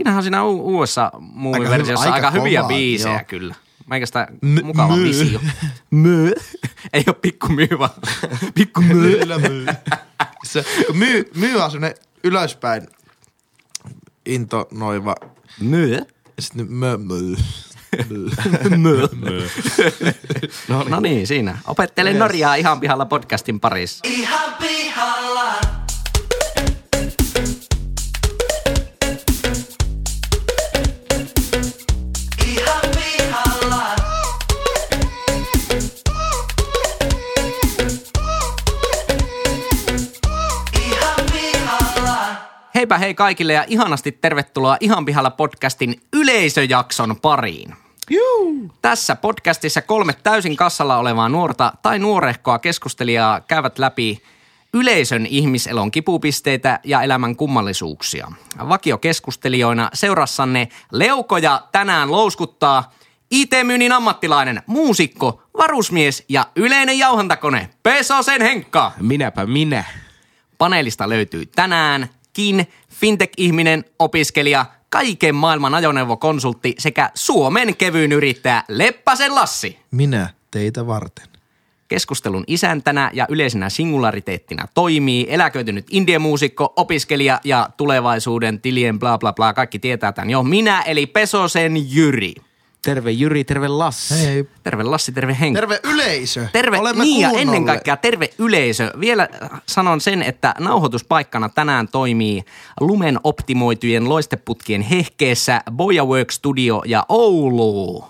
Siinähän on siinä u- uudessa muuviversiossa aika, Aika aika hyvä, hyviä kovaa, biisejä joo. kyllä. Meikästä M- mukava myy. visio. Myy. Ei ole pikku myy, vaan pikku myy. Kyllä myy. Se, myy, myy on semmonen ylöspäin intonoiva. Myy. Ja sitten mö, myy. Myy. No niin, siinä. Opettelen Norjaa ihan pihalla podcastin parissa. Ihan pihalla. Heipä hei kaikille ja ihanasti tervetuloa Ihan pihalla podcastin yleisöjakson pariin. Juu. Tässä podcastissa kolme täysin kassalla olevaa nuorta tai nuorehkoa keskustelijaa käyvät läpi yleisön ihmiselon kipupisteitä ja elämän kummallisuuksia. Vakiokeskustelijoina seurassanne leukoja tänään louskuttaa IT-myynnin ammattilainen, muusikko, varusmies ja yleinen jauhantakone Pesosen Henkka. Minäpä minä. Paneelista löytyy tänäänkin fintech-ihminen, opiskelija, kaiken maailman ajoneuvokonsultti sekä Suomen kevyyn yrittäjä Leppäsen Lassi. Minä teitä varten. Keskustelun isäntänä ja yleisenä singulariteettina toimii eläköitynyt indiemuusikko, opiskelija ja tulevaisuuden tilien bla bla bla. Kaikki tietää tämän jo. Minä eli Pesosen Jyri. Terve Jyri, terve Lassi. Hei, Terve Lassi, terve Henkka. terve yleisö. Terve, Olemme niin ja ennen kaikkea terve yleisö. Vielä äh, sanon sen, että nauhoituspaikkana tänään toimii lumen optimoitujen loisteputkien hehkeessä Boya Work Studio ja Oulu.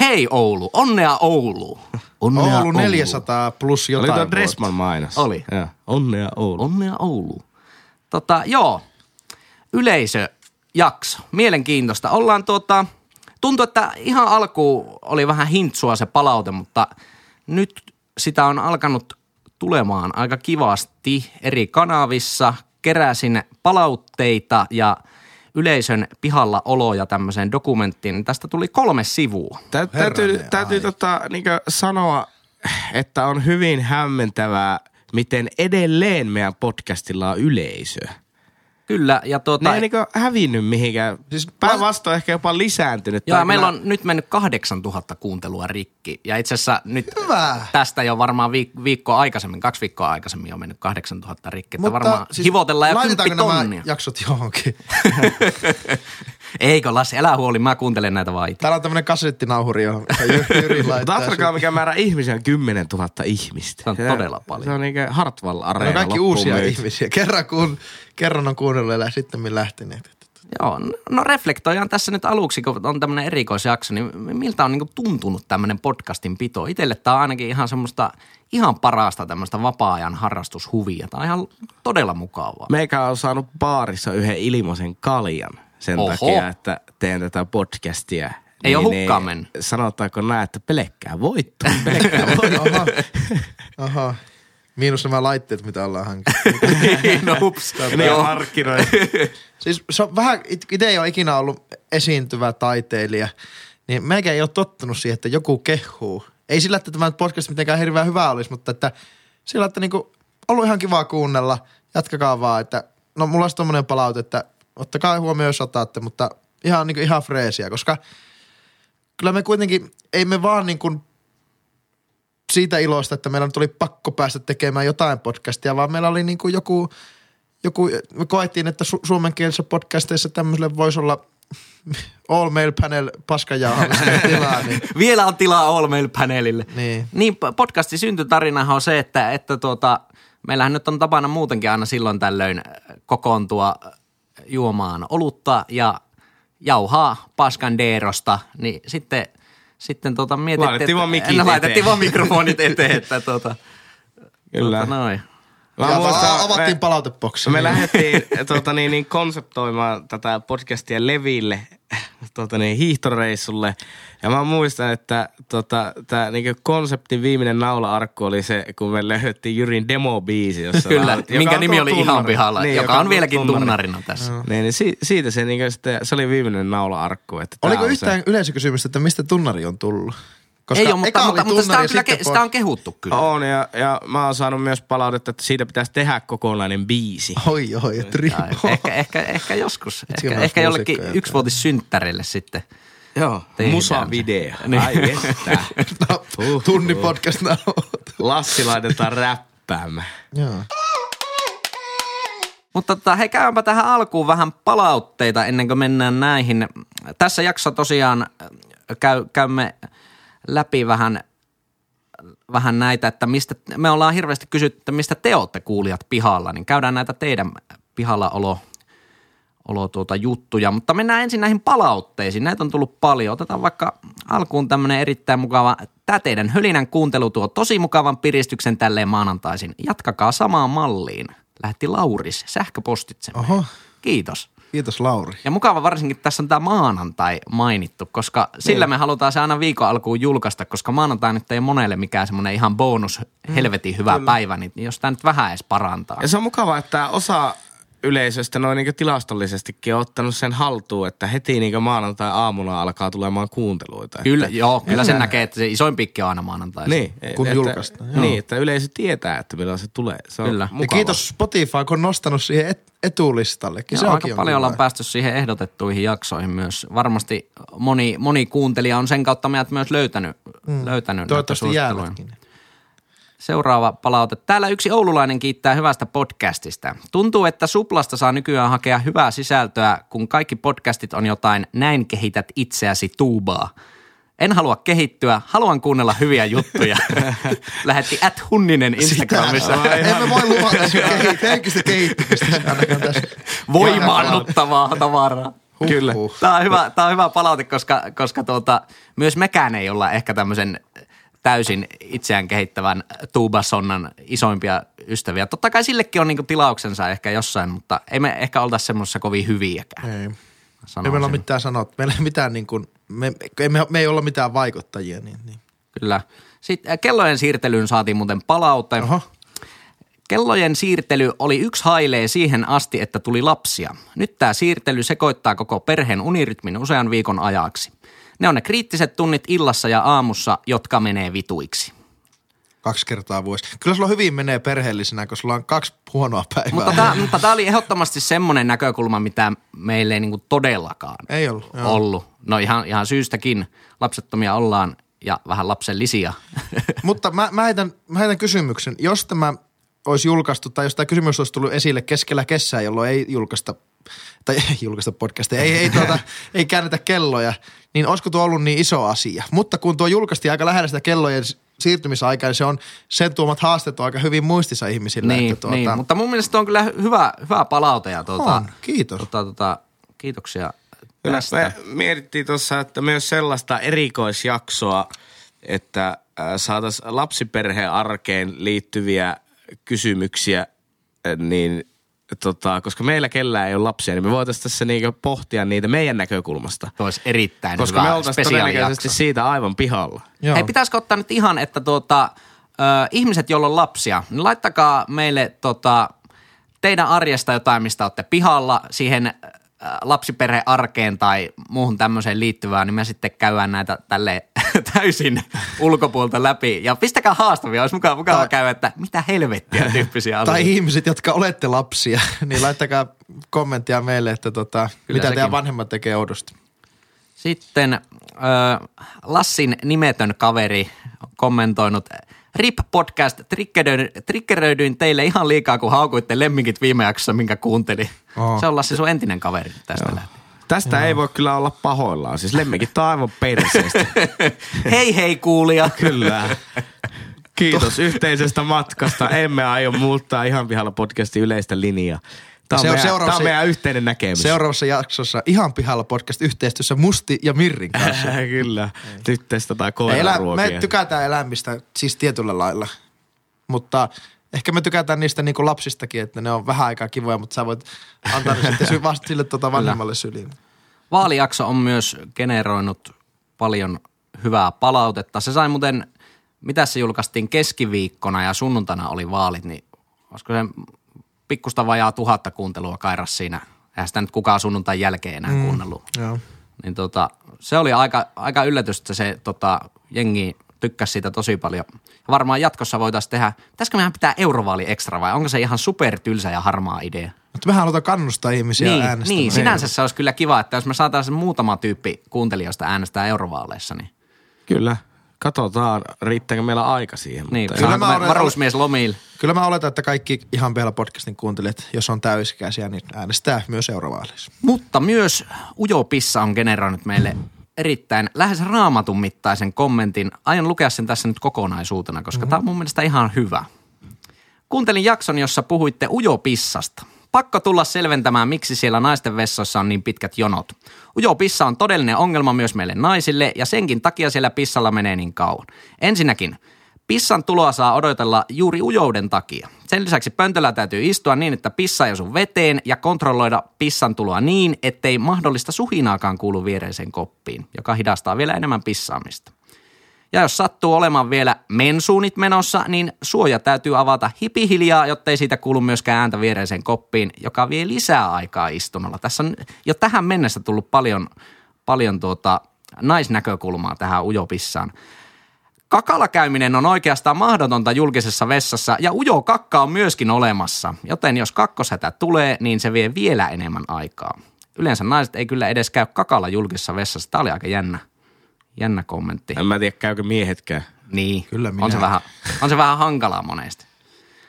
Hei Oulu, onnea Oulu. Onnea Oulu 400 plus Oli jotain. vuotta. Dressman mainos. Oli. Ja. Onnea Oulu. Onnea Oulu. Tota, joo, yleisöjakso. Mielenkiintoista. Ollaan tuota, tuntuu, että ihan alkuun oli vähän hintsua se palaute, mutta nyt sitä on alkanut tulemaan aika kivasti eri kanavissa. Keräsin palautteita ja yleisön pihalla oloja tämmöiseen dokumenttiin. niin Tästä tuli kolme sivua. Tä, täytyy täytyy tota, niinkö sanoa, että on hyvin hämmentävää, miten edelleen meidän podcastilla on yleisö. Kyllä, ja tuota, Ne ei niinkö hävinnyt mihinkään. Siis Päinvastoin ehkä jopa lisääntynyt. Joo, meillä on nyt mennyt 8000 kuuntelua rikki. Ja itse asiassa nyt Hyvä. tästä jo varmaan viik- viikkoa aikaisemmin, kaksi viikkoa aikaisemmin on mennyt 8000 rikki. Että Mutta varmaan siis hivotellaan jo laitetaanko nämä tonnia. jaksot johonkin? Eikö Lassi, älä huoli, mä kuuntelen näitä vaan itse. Täällä on tämmönen kasettinauhuri, johon Jyri- laittaa. mikä määrä ihmisiä on 10 000 ihmistä. Se on todella paljon. Se on niinkö Hartwall Areena on kaikki uusia myyty. ihmisiä. Kerran, kun, kerran on kuunnellut ja sitten lähteneet. Joo, no- no reflektoidaan tässä nyt aluksi, kun on tämmöinen erikoisjakso, niin miltä on niinku tuntunut tämmöinen podcastin pito? Itelle tämä on ainakin ihan semmoista ihan parasta tämmöistä vapaa-ajan harrastushuvia. Tämä on ihan todella mukavaa. Meikä on saanut baarissa yhden ilmaisen kaljan sen Oho. takia, että teen tätä podcastia. Ei oo hukkaan mennyt. Sanotaanko näin, että pelkkää voittoa. Aha. Aha. Miinus nämä laitteet, mitä ollaan hankittu. no hups. ne on markkinoilla. Siis se on vähän, itse ei ole ikinä ollut esiintyvä taiteilija, niin meikä ei ole tottunut siihen, että joku kehuu. Ei sillä, että tämä podcast mitenkään hirveän hyvä olisi, mutta että sillä, että niinku, ollut ihan kiva kuunnella, jatkakaa vaan, että no mulla olisi tommonen palaute, että ottakaa huomioon, jos otaatte, mutta ihan, niinku, ihan freesiä, koska kyllä me kuitenkin, ei me vaan niin kuin siitä ilosta, että meillä nyt oli pakko päästä tekemään jotain podcastia, vaan meillä oli niin kuin joku, joku, me koettiin, että su- suomenkielisessä podcasteissa tämmöiselle voisi olla all mail panel tilaa, niin Vielä on tilaa All Mail Panelille. Niin. niin podcastin syntytarinahan on se, että, että tuota, meillähän nyt on tapana muutenkin aina silloin tällöin kokoontua juomaan olutta ja jauhaa paskandeerosta, niin sitten, sitten tuota mietittiin, Laitettiin vaan mikit no, laitettiin vaan mikrofonit eteen, että tuota, Kyllä. tuota noin. Mä ja muistan, avattiin me- palauteboksi. Me lähdettiin tuota, niin, niin, konseptoimaan tätä podcastia Leville tuota, niin, hiihtoreissulle. Ja mä muistan, että tota, tämä niin konseptin viimeinen naula-arkku oli se, kun me löydettiin Jyrin demobiisi. Jossa Kyllä, joka minkä on nimi oli tunnari. ihan pihalla, Niin, joka on tuo vieläkin tunnari. tunnarina tässä. Niin, niin si- siitä se, niin sitten, se oli viimeinen naula-arkku. Että Oliko on yhtään Se. yleisökysymystä, että mistä tunnari on tullut? Koska Ei ole, mutta, mutta, mutta sitä, on kyllä, ja ke, sitä on kehuttu kyllä. On, ja, ja mä oon saanut myös palautetta, että siitä pitäisi tehdä kokonainen biisi. Oi, oi, riippuu. ehkä, ehkä, ehkä joskus. Ehkä, olisi ehkä jollekin yksivuotissynttärille sitten. Joo, Tehdään musavideo. Niin. Ai että. No, Huh, tunnin huh. podcast. Lassi laitetaan räppäämään. Joo. Mutta tota, hei käympä tähän alkuun vähän palautteita ennen kuin mennään näihin. Tässä jaksossa tosiaan äh, käy, käymme läpi vähän, vähän näitä, että mistä, me ollaan hirveästi kysytty, että mistä te olette kuulijat pihalla, niin käydään näitä teidän pihalla olo, olo tuota juttuja, mutta mennään ensin näihin palautteisiin. Näitä on tullut paljon. Otetaan vaikka alkuun tämmöinen erittäin mukava, tämä teidän hölinän kuuntelu tuo tosi mukavan piristyksen tälleen maanantaisin. Jatkakaa samaan malliin. Lähetti Lauris sähköpostitse. Oho, Kiitos. Kiitos Lauri. Ja mukava varsinkin tässä on tämä maanantai mainittu, koska sillä me halutaan se aina viikon alkuun julkaista, koska maanantai nyt ei monelle mikään semmoinen ihan bonus, helvetin hyvä päivä, niin jos tämä nyt vähän edes parantaa. Ja se on mukavaa, että osa yleisöstä noin niin tilastollisestikin on ottanut sen haltuun, että heti niin maanantai-aamuna alkaa tulemaan kuunteluita. Kyllä, että, joo, kyllä sen näkee, että se isoin pikki on aina maanantai. Niin, Kun että, julkaistaan, joo. Niin, että yleisö tietää, että milloin se tulee. Se on Kyllä. Ja kiitos Spotify, kun on nostanut siihen et- etulistallekin. Se Joo, aika paljon ollaan päästy siihen ehdotettuihin jaksoihin myös. Varmasti moni, moni kuuntelija on sen kautta meidät myös löytänyt, mm. löytänyt näitä Toivottavasti suositteluja. jäävätkin. Seuraava palaute. Täällä yksi oululainen kiittää hyvästä podcastista. Tuntuu, että Suplasta saa nykyään hakea hyvää sisältöä, kun kaikki podcastit on jotain näin kehität itseäsi tuubaa. En halua kehittyä, haluan kuunnella hyviä juttuja. Lähetti at Hunninen Instagramissa. Emme voi luvata henkistä kehittymistä. Voimaannuttavaa tavaraa. Huh, Kyllä. huh. Tämä on hyvä, tämä on hyvä palaute, koska, koska tuota, myös mekään ei olla ehkä tämmöisen täysin itseään kehittävän tuubasonnan isoimpia ystäviä. Totta kai sillekin on niinku tilauksensa ehkä jossain, mutta ei me ehkä oltaisi semmoisessa kovin hyviäkään. Ei. sanoisin. Ei meillä ole mitään sanoa. Meillä ei mitään niin kuin, me, me, me, ei olla mitään vaikuttajia. Niin, niin. Kyllä. Sitten äh, kellojen siirtelyyn saatiin muuten palaute. Oho. Kellojen siirtely oli yksi hailee siihen asti, että tuli lapsia. Nyt tämä siirtely sekoittaa koko perheen unirytmin usean viikon ajaksi. Ne on ne kriittiset tunnit illassa ja aamussa, jotka menee vituiksi. Kaksi kertaa vuosi. Kyllä sulla hyvin menee perheellisenä, kun sulla on kaksi huonoa päivää. Mutta tämä, mutta tämä oli ehdottomasti semmoinen näkökulma, mitä meille ei niinku todellakaan Ei ollut, joo. ollut. No ihan, ihan syystäkin. Lapsettomia ollaan ja vähän lapsellisia. Mutta mä, mä, heitän, mä heitän kysymyksen. Jos tämä olisi julkaistu, tai jos tämä kysymys olisi tullut esille keskellä kesää, jolloin ei julkaista, tai ei julkaista podcastia, ei, ei, tuota, ei käännetä kelloja, niin olisiko tuo ollut niin iso asia? Mutta kun tuo julkaistiin aika lähellä sitä kellojen siirtymisaikaa, niin se on sen tuomat haasteet on aika hyvin muistissa ihmisillä. niin, että tuota, niin, mutta mun mielestä on kyllä hyvä, hyvä palaute ja tuota, On, kiitos. Tuota, tuota, kiitoksia Kyllä tästä. me mietittiin tuossa, että myös sellaista erikoisjaksoa, että saataisiin lapsiperheen arkeen liittyviä kysymyksiä, äh, niin tota, koska meillä kellään ei ole lapsia, niin me voitaisiin tässä niinku pohtia niitä meidän näkökulmasta. Se olisi erittäin Koska me hyvä oltaisiin spesiaalijakso. todennäköisesti siitä aivan pihalla. Joo. Hei, pitäisikö ottaa nyt ihan, että tuota, ö, ihmiset, joilla on lapsia, niin laittakaa meille tota, teidän arjesta jotain, mistä olette pihalla siihen ö, lapsiperheen arkeen tai muuhun tämmöiseen liittyvää, niin me sitten käydään näitä tälle täysin ulkopuolta läpi. Ja pistäkää haastavia, olisi mukava, mukava Tai- käydä, että mitä helvettiä tyyppisiä asioita. Tai ihmiset, jotka olette lapsia, niin laittakaa kommenttia meille, että tota, mitä sekin. teidän vanhemmat tekee oudosti. Sitten ö, Lassin nimetön kaveri kommentoinut, RIP podcast, triggeröidyin, triggeröidyin teille ihan liikaa, kun haukuitte lemmikit viime jaksossa, minkä kuuntelin. Oo. Se on Lassi sun entinen kaveri tästä lähtien. Tästä ei voi kyllä olla pahoillaan. Siis lemmikit on aivan perseestä. hei hei kuulija. kyllä. Kiitos yhteisestä matkasta. Emme aio muuttaa ihan pihalla podcastin yleistä linjaa. Tämä on, Se meidän, tämä on meidän yhteinen näkemys. Seuraavassa jaksossa ihan pihalla podcast yhteistyössä Musti ja Mirrin kanssa. kyllä. Tytteistä tai Elä, koiraruokia. me tykätään eläimistä siis tietyllä lailla, mutta ehkä me tykätään niistä niinku lapsistakin, että ne on vähän aikaa kivoja, mutta sä voit antaa ne sitten sy- vasta sille tota vanhemmalle syliin. Vaalijakso on myös generoinut paljon hyvää palautetta. Se sai muuten, mitä se julkaistiin keskiviikkona ja sunnuntaina oli vaalit, niin olisiko se pikkusta vajaa tuhatta kuuntelua kairas siinä. Eihän sitä nyt kukaan sunnuntain jälkeen enää mm. kuunnellut. Joo. Niin tota, se oli aika, aika yllätys, että se tota, jengi tykkäsi siitä tosi paljon. Varmaan jatkossa voitaisiin tehdä, pitäisikö mehän pitää eurovaali ekstra vai onko se ihan super tylsä ja harmaa idea? Mutta mehän halutaan kannustaa ihmisiä Niin, äänestämään. niin, sinänsä se olisi kyllä kiva, että jos me saataisiin muutama tyyppi kuuntelijoista äänestää eurovaaleissa, niin, Kyllä. Katsotaan, riittääkö meillä aika siihen. niin mutta- Kyllä mä olen- varusmies lomille. Kyllä mä oletan, että kaikki ihan vielä podcastin kuuntelijat, jos on täysikäisiä, niin äänestää myös eurovaaleissa. Mutta myös Ujo Pissa on generoinut meille erittäin lähes raamatun mittaisen kommentin. Aion lukea sen tässä nyt kokonaisuutena, koska mm-hmm. tämä on mun mielestä ihan hyvä. Kuuntelin jakson, jossa puhuitte Ujo Pissasta. Pakko tulla selventämään, miksi siellä naisten vessoissa on niin pitkät jonot. Ujo pissa on todellinen ongelma myös meille naisille ja senkin takia siellä pissalla menee niin kauan. Ensinnäkin, pissan tuloa saa odotella juuri ujouden takia. Sen lisäksi pöntöllä täytyy istua niin, että pissa ei osu veteen ja kontrolloida pissan tuloa niin, ettei mahdollista suhinaakaan kuulu viereiseen koppiin, joka hidastaa vielä enemmän pissaamista. Ja jos sattuu olemaan vielä mensuunit menossa, niin suoja täytyy avata hipihiljaa, jottei siitä kuulu myöskään ääntä viereiseen koppiin, joka vie lisää aikaa istunnolla. Tässä on jo tähän mennessä tullut paljon, paljon tuota naisnäkökulmaa tähän ujopissaan. Kakala käyminen on oikeastaan mahdotonta julkisessa vessassa ja ujo kakka on myöskin olemassa, joten jos kakkoshätä tulee, niin se vie vielä enemmän aikaa. Yleensä naiset ei kyllä edes käy kakalla julkisessa vessassa. Tämä oli aika jännä, jännä kommentti. En mä tiedä, käykö miehetkään. Niin, Kyllä on se, minä. vähän, on se vähän hankalaa monesti.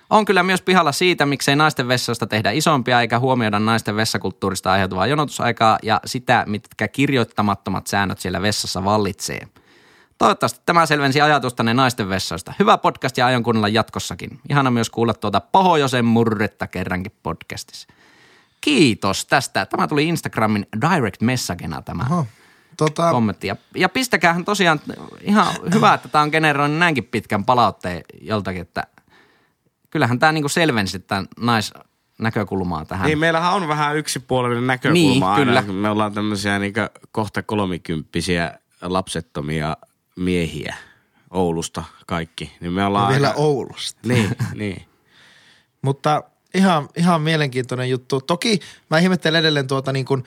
On kyllä myös pihalla siitä, miksei naisten vessoista tehdä isompia eikä huomioida naisten vessakulttuurista aiheutuvaa jonotusaikaa ja sitä, mitkä kirjoittamattomat säännöt siellä vessassa vallitsee. Toivottavasti tämä selvensi ajatustanne naisten vessoista. Hyvä podcast ja aion kuunnella jatkossakin. Ihana myös kuulla tuota Pohojosen murretta kerrankin podcastissa. Kiitos tästä. Tämä tuli Instagramin direct messagena tämä Oho. Tota, kommentti. Ja, ja pistäkäähän tosiaan ihan hyvä, että tämä on generoinut näinkin pitkän palautteen joltakin, että kyllähän tämä niinku selvensi tämän naisnäkökulmaa tähän. Niin, meillähän on vähän yksipuolinen näkökulma Niin, aina. kyllä. Me ollaan tämmöisiä niin kohta kolmikymppisiä lapsettomia miehiä Oulusta kaikki. Niin me ollaan vielä aika... Oulusta. Niin, niin. Mutta ihan, ihan mielenkiintoinen juttu. Toki mä ihmettelen edelleen tuota niin kuin,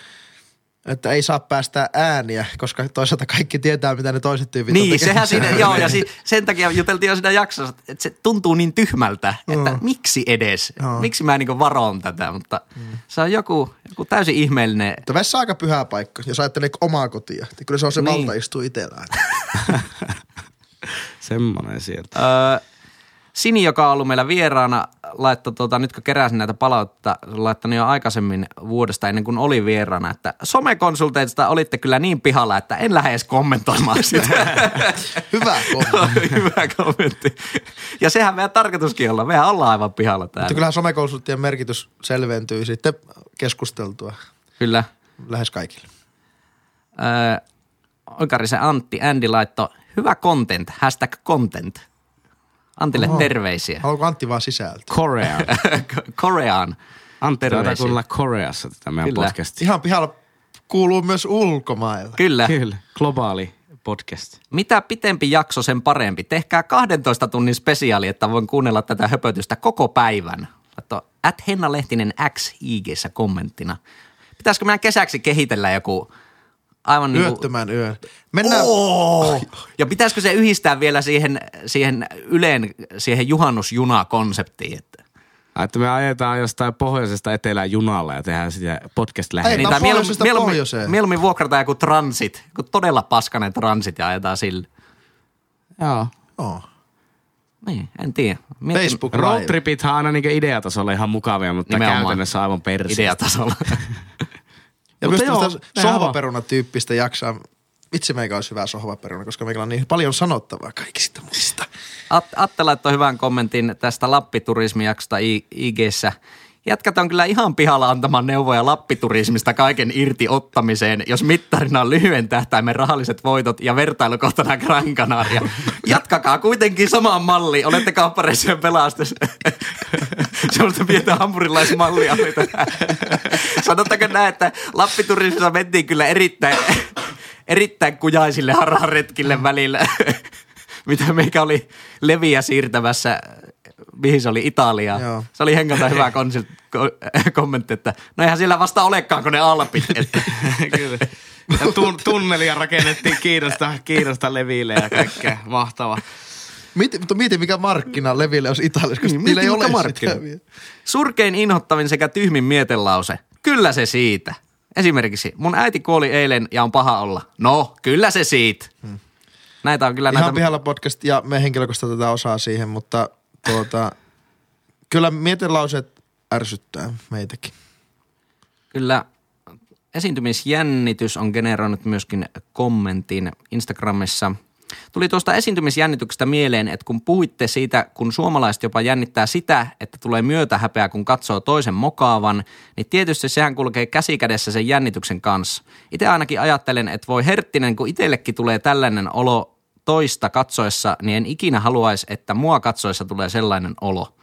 että ei saa päästä ääniä, koska toisaalta kaikki tietää, mitä ne toiset tyypit on Niin, sehän siinä, joo, ja si, sen takia juteltiin jo siinä jaksossa, että se tuntuu niin tyhmältä, että miksi edes, Joo. miksi mä niinku varoon tätä, mutta se on joku, joku täysin ihmeellinen, Mutta vessa on aika pyhä paikka, jos ajattelee omaa kotia. Niin kyllä se on se Niin. valta istuu itsellään. Semmoinen sieltä. Öö, Sini, joka on ollut meillä vieraana, laittoi, tuota, nyt kun keräsin näitä palautetta, laittanut jo aikaisemmin vuodesta ennen kuin oli vieraana, että somekonsulteista olitte kyllä niin pihalla, että en lähde edes kommentoimaan sitä. Hyvä kommentti. Hyvä kommentti. Ja sehän meidän tarkoituskin olla. Mehän ollaan aivan pihalla täällä. Mutta kyllähän somekonsulttien merkitys selventyy sitten keskusteltua Kyllä. lähes kaikille. Öö, Oikarisen Antti, Andy laittoi, hyvä content, hashtag content. Antille Oho. terveisiä. Haluatko Antti vaan sisältöä? Korea. Koreaan. Antti, Terveisiä. kuunnella Koreassa tätä meidän Kyllä. podcastia. Ihan pihalla kuuluu myös ulkomailla. Kyllä. Kyllä, globaali podcast. Mitä pitempi jakso, sen parempi. Tehkää 12 tunnin spesiaali, että voin kuunnella tätä höpötystä koko päivän. Laitto at Henna Lehtinen X IGssä kommenttina. Pitäisikö meidän kesäksi kehitellä joku aivan niin kuin, Yöttömän yön. Mennään, Oh! Ja pitäisikö se yhdistää vielä siihen, siihen Yleen, siihen juhannusjuna-konseptiin? Että, Että me ajetaan jostain pohjoisesta etelään junalla ja tehdään sitä podcast Ei, lähellä. Niin, tai pohjoisesta mieluummin, pohjoiseen. mieluummin vuokrataan joku transit, joku todella paskanen transit ja ajetaan sille. Joo. oh. Niin, en tiedä. Mietin- Facebook Road Live. tripithan aina niin ideatasolla ihan mukavia, mutta Nimenomaan. käytännössä aivan persi. Ideatasolla. Ja Mutta myös joo, sohvaperuna-tyyppistä jaksaa. Vitsi meikä olisi hyvä sohvaperuna, koska meillä on niin paljon sanottavaa kaikista muista. At- Atte laittoi hyvän kommentin tästä Lappiturismijaksosta IGssä. Jätkät on kyllä ihan pihalla antamaan neuvoja Lappiturismista kaiken irti ottamiseen, jos mittarina on lyhyen tähtäimen rahalliset voitot ja vertailukohtana Gran Canaria. Jatkakaa kuitenkin samaan malliin. Olette kauppareissujen pelastus. Sellaista pientä hampurilaismallia. oli näin, että Lappiturismissa mentiin kyllä erittäin, erittäin kujaisille harharetkille välillä. Mitä meikä oli leviä siirtämässä, mihin se oli Italia. Joo. Se oli henkalta hyvä konsil- ko- kommentti, että no eihän siellä vasta olekaan, kun ne alpit. Että, Kyllä. Ja tun- tunnelia rakennettiin kiinnosta, kiinnosta leville ja kaikkea. Mahtava. Mieti, mutta mieti, mikä markkina Leville olisi Italiassa, koska Niin, ei ole markkina. Surkein inhottavin sekä tyhmin mietelause. Kyllä se siitä. Esimerkiksi mun äiti kuoli eilen ja on paha olla. No, kyllä se siitä. Näitä on kyllä Ihan näitä... pihalla podcast ja me henkilökohtaisesti tätä osaa siihen, mutta tuota, kyllä mietelauseet ärsyttää meitäkin. Kyllä esiintymisjännitys on generoinut myöskin kommentin Instagramissa. Tuli tuosta esiintymisjännityksestä mieleen, että kun puhuitte siitä, kun suomalaiset jopa jännittää sitä, että tulee myötähäpeä, kun katsoo toisen mokaavan, niin tietysti sehän kulkee käsikädessä sen jännityksen kanssa. Itse ainakin ajattelen, että voi herttinen, kun itsellekin tulee tällainen olo toista katsoessa, niin en ikinä haluaisi, että mua katsoessa tulee sellainen olo.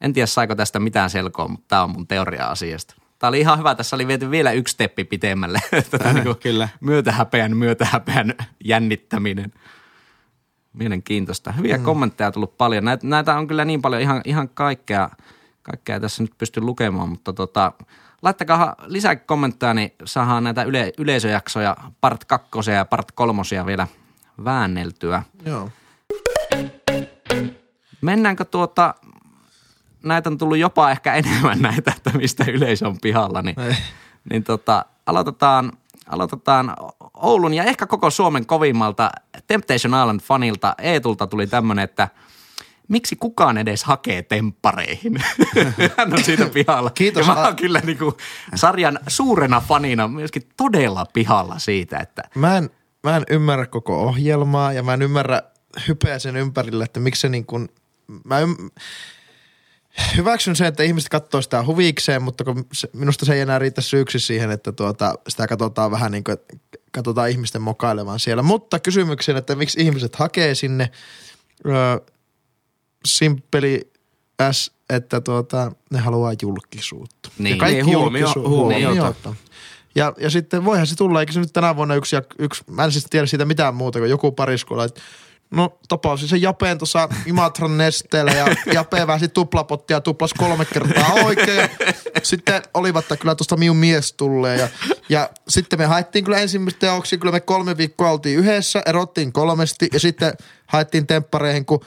En tiedä saiko tästä mitään selkoa, mutta tämä on mun teoria asiasta. Tämä oli ihan hyvä. Tässä oli viety vielä yksi steppi pitemmälle. Tätä niin kuin kyllä. Myötähäpeän, myötähäpeän jännittäminen. Mielenkiintoista. Hyviä mm. kommentteja on tullut paljon. Näitä, näitä on kyllä niin paljon ihan, ihan kaikkea, kaikkea tässä nyt pysty lukemaan, mutta tota, laittakaa lisää kommentteja, niin saadaan näitä yle, yleisöjaksoja, part kakkosia ja part kolmosia vielä väänneltyä. Joo. Mennäänkö tuota, näitä on tullut jopa ehkä enemmän näitä, että mistä yleisö on pihalla, niin, Ei. niin tota, aloitetaan, aloitetaan Oulun ja ehkä koko Suomen kovimmalta Temptation Island fanilta Eetulta tuli tämmönen, että miksi kukaan edes hakee temppareihin? Hän on siitä pihalla. Kiitos. Ja mä oon kyllä niinku sarjan suurena fanina myöskin todella pihalla siitä, että Mä en, mä en ymmärrä koko ohjelmaa ja mä en ymmärrä hypeä sen ympärillä, että miksi se niin kuin, mä ym, hyväksyn sen, että ihmiset katsoo sitä huvikseen, mutta kun se, minusta se ei enää riitä syyksi siihen, että tuota, sitä katsotaan vähän niin kuin, että katsotaan ihmisten mokailevan siellä. Mutta kysymyksen, että miksi ihmiset hakee sinne, öö, simppeli S, että tuota, ne haluaa julkisuutta. Niin. ja kaikki Niin, huomio- julkisu- huomiota. huomiota. Ja, ja sitten voihan se tulla, eikö se nyt tänä vuonna yksi, ja yksi mä en siis tiedä siitä mitään muuta kuin joku pariskulla, että no tapausin se Japeen tuossa Imatran nesteellä ja Jape vähsi tuplapottia tuplas kolme kertaa oikein. Sitten olivat että kyllä tuosta minun mies tulee ja, ja sitten me haettiin kyllä ensimmäistä teoksia, kyllä me kolme viikkoa oltiin yhdessä, erottiin kolmesti ja sitten haettiin temppareihin, kun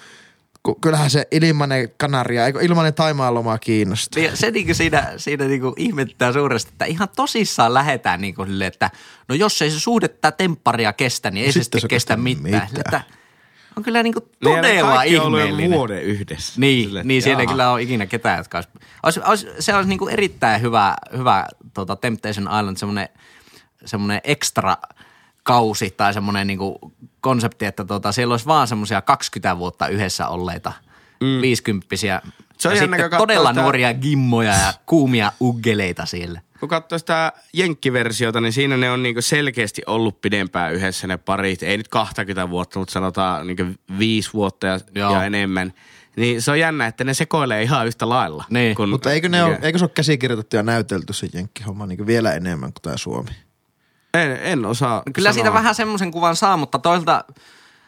kyllähän se ilmanen kanaria, eikö ilmanen taimaanloma kiinnostaa. Niin se niinku siinä, siinä niinku ihmettää suuresti, että ihan tosissaan lähetään niinku silleen, että no jos ei se suhde tätä tempparia kestä, niin ei se Sitten sitten se kestä kestä mitään. mitään. Että on kyllä niinku Niin, todella kaikki on ollut jo ihmeellinen. vuoden yhdessä. Niin, Silleen, niin siellä ei kyllä ole ikinä ketään, jotka olisi, olisi, olisi se olisi niinku erittäin hyvä, hyvä tota Temptation Island, semmoinen, semmoinen ekstra kausi tai semmoinen niinku konsepti, että tota, siellä olisi vaan semmoisia 20 vuotta yhdessä olleita mm. 50 Se on ja sitten todella sitä- nuoria gimmoja ja kuumia uggeleita siellä. Kun katsoo sitä jenkkiversiota, niin siinä ne on niinku selkeästi ollut pidempään yhdessä ne parit. Ei nyt 20 vuotta, mutta sanotaan niinku viisi vuotta ja, Joo. ja enemmän. Niin se on jännä, että ne sekoilee ihan yhtä lailla. Niin. kun- Mutta eikö, ne ole, mikä- eikö se ole käsikirjoitettu ja näytelty se jenkkihomma niin vielä enemmän kuin tämä Suomi? En, en osaa Kyllä sanoa. siitä vähän semmoisen kuvan saa, mutta toisaalta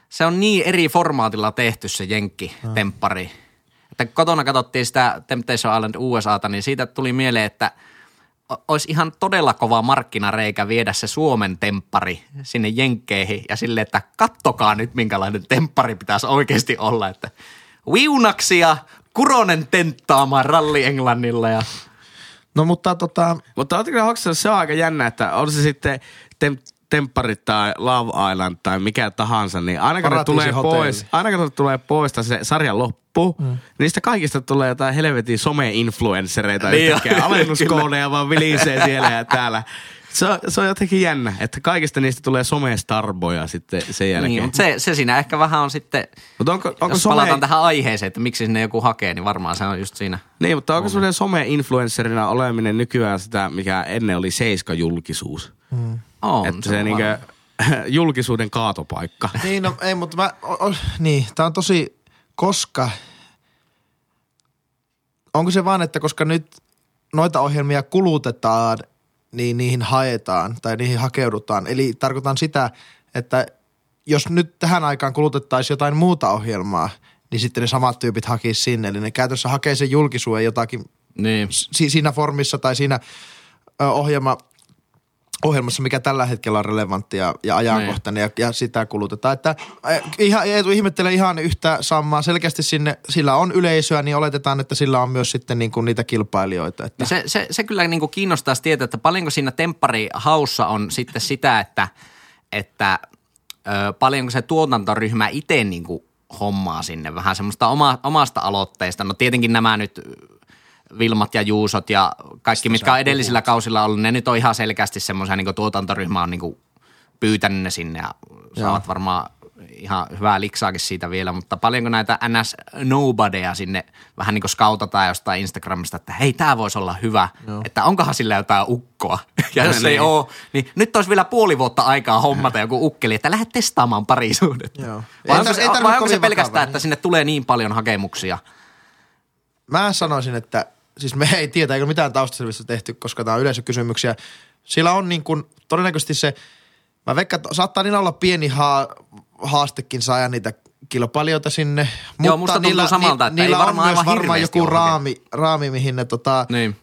se on niin eri formaatilla tehty se jenkki-temppari. Että kotona katsottiin sitä Temptation Island USAta, niin siitä tuli mieleen, että olisi ihan todella kova markkinareikä viedä se Suomen temppari sinne jenkkeihin ja sille, että kattokaa nyt minkälainen temppari pitäisi oikeasti olla, että viunaksia, Kuronen tenttaamaan ralli Englannilla ja No mutta tota, Mutta te hoksannut, se on aika jännä, että on se sitten tem, Tempparit tai Love Island tai mikä tahansa, niin aina kun ne tulee hotelli. pois, aina kun ne tulee pois tai se sarjan loppu, mm. niistä kaikista tulee jotain helvetin some-influenssereita Niin yhtäkkiä. Alennuskoodeja vaan vilisee siellä ja täällä. Se on, se on jotenkin jännä, että kaikista niistä tulee some-starboja sitten sen jälkeen. niin, mutta se, se siinä ehkä vähän on sitten, Mutta onko, onko jos some, palataan tähän aiheeseen, että miksi sinne joku hakee, niin varmaan se on just siinä. niin, mutta onko sellainen some-influencerina oleminen nykyään sitä, mikä ennen oli seiska-julkisuus? On, Että se, on niinkö, julkisuuden kaatopaikka. niin no ei, mutta mä, o, o, niin, tää on tosi, koska, onko se vaan, että koska nyt noita ohjelmia kulutetaan, niin niihin haetaan tai niihin hakeudutaan. Eli tarkoitan sitä, että jos nyt tähän aikaan kulutettaisiin jotain muuta ohjelmaa, niin sitten ne samat tyypit hakisi sinne. Eli ne käytössä hakee sen julkisuuden jotakin Niin. si- siinä formissa tai siinä ohjelma ohjelmassa, mikä tällä hetkellä on relevantti ja, ja ajankohtainen ja, ja, sitä kulutetaan. Että äh, ihan, Eetu ihmettelee ihan yhtä samaa. Selkeästi sinne, sillä on yleisöä, niin oletetaan, että sillä on myös sitten niin kuin niitä kilpailijoita. Että. Niin se, se, se kyllä niin kuin kiinnostaisi tietää, että paljonko siinä tempparihaussa on sitten sitä, että, että ö, paljonko se tuotantoryhmä itse niin kuin hommaa sinne vähän semmoista oma, omasta aloitteesta. No tietenkin nämä nyt Vilmat ja Juusot ja kaikki, mitkä on edellisillä kausilla ollut, ne nyt on ihan selkeästi semmoisia niin tuotantoryhmä on niin kuin pyytänyt ne sinne ja saavat varmaan ihan hyvää liksaakin siitä vielä, mutta paljonko näitä NS Nobodyja sinne vähän niin kuin skautataan jostain Instagramista, että hei, tämä voisi olla hyvä, Joo. että onkohan sillä jotain ukkoa. Ja jos ei ole, niin nyt olisi vielä puoli vuotta aikaa hommata joku ukkeli, että lähde testaamaan parisuudetta. Joo. Vai Ei onko, se, vai onko se pelkästään, vakavaa. että sinne tulee niin paljon hakemuksia? Mä sanoisin, että siis me ei tiedä, eikö mitään taustaselvitystä tehty, koska tämä on yleisökysymyksiä. Sillä on niin kuin, todennäköisesti se, mä veikkaan, saattaa niin olla pieni haa, haastekin saada niitä kilpailijoita sinne. Joo, musta tuntuu samalta, että ei niillä varmaan on myös varmaan joku raami, raami, mihin ne tota, Niin.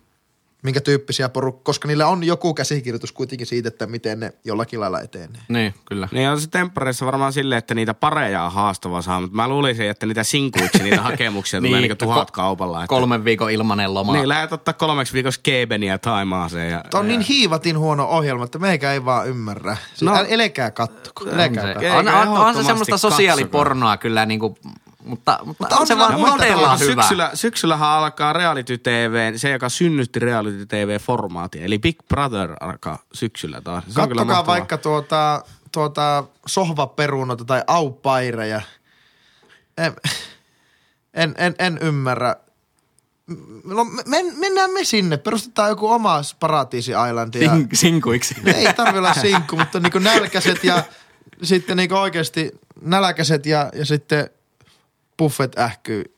Minkä tyyppisiä porukkoja, koska niillä on joku käsikirjoitus kuitenkin siitä, että miten ne jollakin lailla etenee. Niin, kyllä. Niin on se temppareissa varmaan silleen, että niitä pareja on haastava saa, mutta mä luulisin, että niitä sinkuiksi niitä hakemuksia tulee niin, että tuhat ko- kaupalla. Että, Kolmen viikon ilmanen loma. Niin, lähdet ottaa kolmeksi viikossa Kebeniä Taimaaseen. Ja, Tämä on ja, niin hiivatin huono ohjelma, että meikä ei vaan ymmärrä. No, No. äl, elekää kattoko. on Elekää se, kattoko. Eikä on, on, on se semmoista sosiaalipornoa kyllä, niin kuin, mutta, mutta, Mutta on se vaan muita todella hyvä. Syksyllä, syksyllähän alkaa reality TV, se joka synnytti reality TV-formaati, eli Big Brother alkaa syksyllä taas. Se on kyllä Kattokaa vaikka tuota, tuota sohvaperunota tai aupaireja. En, en, en, en ymmärrä. No, men, mennään me sinne, perustetaan joku oma paratiisi island. Ja, Sing, sinkuiksi. ei tarvi olla sinkku, mutta niinku nälkäiset ja sitten niinku oikeasti nälkäiset ja, ja sitten buffet ähkyy.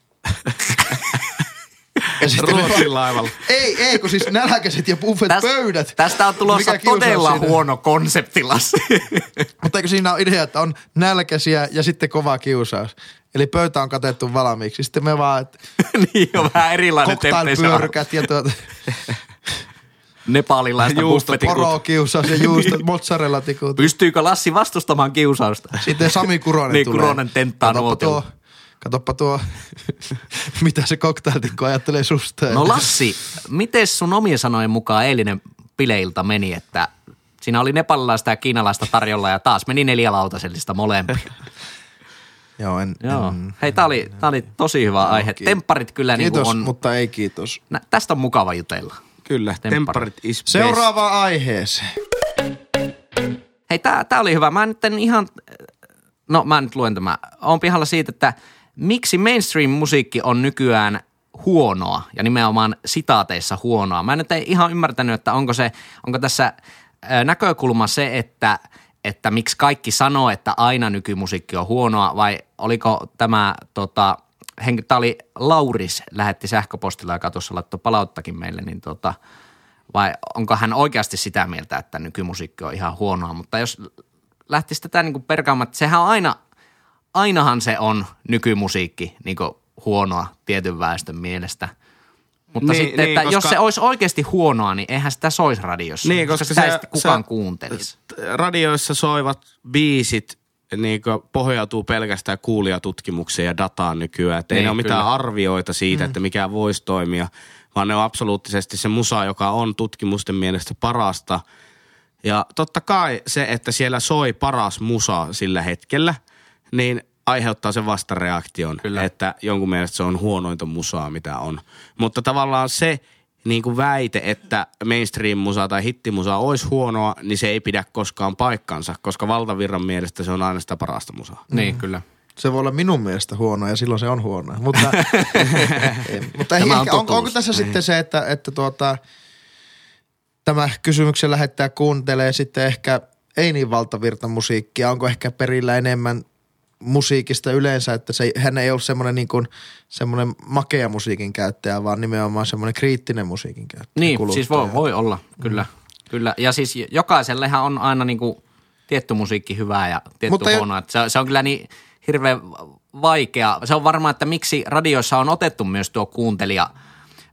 Ja sitten me- Ruotsin laivalla. ei, ei, kun siis nälkäiset ja buffet Tästä- pöydät. Tästä on tulossa Mikä todella siinä? huono konsepti, Lassi. Mutta eikö siinä ole idea, että on nälkäisiä ja sitten kova kiusaus? Eli pöytä on katettu valmiiksi. Sitten me vaan, että niin on vähän erilainen cocktailpyörkät ja tuota, Nepalilaista Juustot, buffetikut. porokiusaus ja juustot, mozzarella tikut. Pystyykö Lassi vastustamaan kiusausta? Sitten Sami Kuronen Niin, tulee. Kuronen tenttaa tuo, katoppa tuo, mitä se cocktailtikko ajattelee susta. No Lassi, miten sun omien sanojen mukaan eilinen bileilta meni, että siinä oli nepalilaista ja kiinalaista tarjolla ja taas meni neljä lautasellista molempia. Joo, en, Joo. en, Hei, tää oli, tää oli tosi hyvä aihe. kiitos. Tempparit kyllä niin Kiitos, on, mutta ei kiitos. nä, tästä on mukava jutella. Kyllä, Tempparit. Tempparit is best. Seuraavaan aiheeseen. Hei, tää, tää oli hyvä. Mä nyt en ihan, no mä nyt luen tämä. Oon pihalla siitä, että miksi mainstream-musiikki on nykyään huonoa ja nimenomaan sitaateissa huonoa. Mä nyt ei ihan ymmärtänyt, että onko, se, onko tässä näkökulma se, että, että miksi kaikki sanoo, että aina nykymusiikki on huonoa vai oliko tämä tota, henki, tämä oli Lauris, lähetti sähköpostilla ja katossa laittoi palauttakin meille, niin tota, vai onko hän oikeasti sitä mieltä, että nykymusiikki on ihan huonoa, mutta jos lähtisi tätä niin perkaamaan, että sehän on aina, ainahan se on nykymusiikki niin huonoa tietyn väestön mielestä. Mutta Niin, sitten, niin, että jos koska- se olisi oikeasti huonoa, niin eihän sitä soisi radiossa. Niin, koska sitä se- ei sitten kukaan se- kuuntelisi. radioissa soivat biisit niin pohjautuu pelkästään kuulijatutkimukseen ja dataan nykyään. Että ei Niin, ne ole mitään kyllä. arvioita siitä, että mikä voisi toimia, vaan ne on absoluuttisesti se musa, joka on tutkimusten mielestä parasta. Ja totta kai se, että siellä soi paras musa sillä hetkellä, niin aiheuttaa sen vastareaktion, Kyllä. että jonkun mielestä se on huonointa musaa, mitä on. Mutta tavallaan se niin kuin väite, että mainstream-musa tai hittimusa olisi huonoa, niin se ei pidä koskaan paikkansa, koska valtavirran mielestä se on aina sitä parasta musaa. Niin, kyllä. Se voi olla minun mielestä huono ja silloin se on huono. Mutta, mutta ehkä, on, totuus. onko tässä sitten se, että, että tuota, tämä kysymyksen lähettäjä kuuntelee sitten ehkä ei niin valtavirta musiikkia, onko ehkä perillä enemmän musiikista yleensä, että se, hän ei ole semmoinen niin kuin, semmoinen makea musiikin käyttäjä, vaan nimenomaan semmoinen kriittinen musiikin käyttäjä. Niin, kuluttaja. siis voi, voi olla, kyllä. kyllä. Ja siis jokaisellehan on aina niinku tietty musiikki hyvää ja tietty Mutta jo- huonoa. Että Se, se on kyllä niin hirveän vaikea. Se on varmaan, että miksi radioissa on otettu myös tuo kuuntelija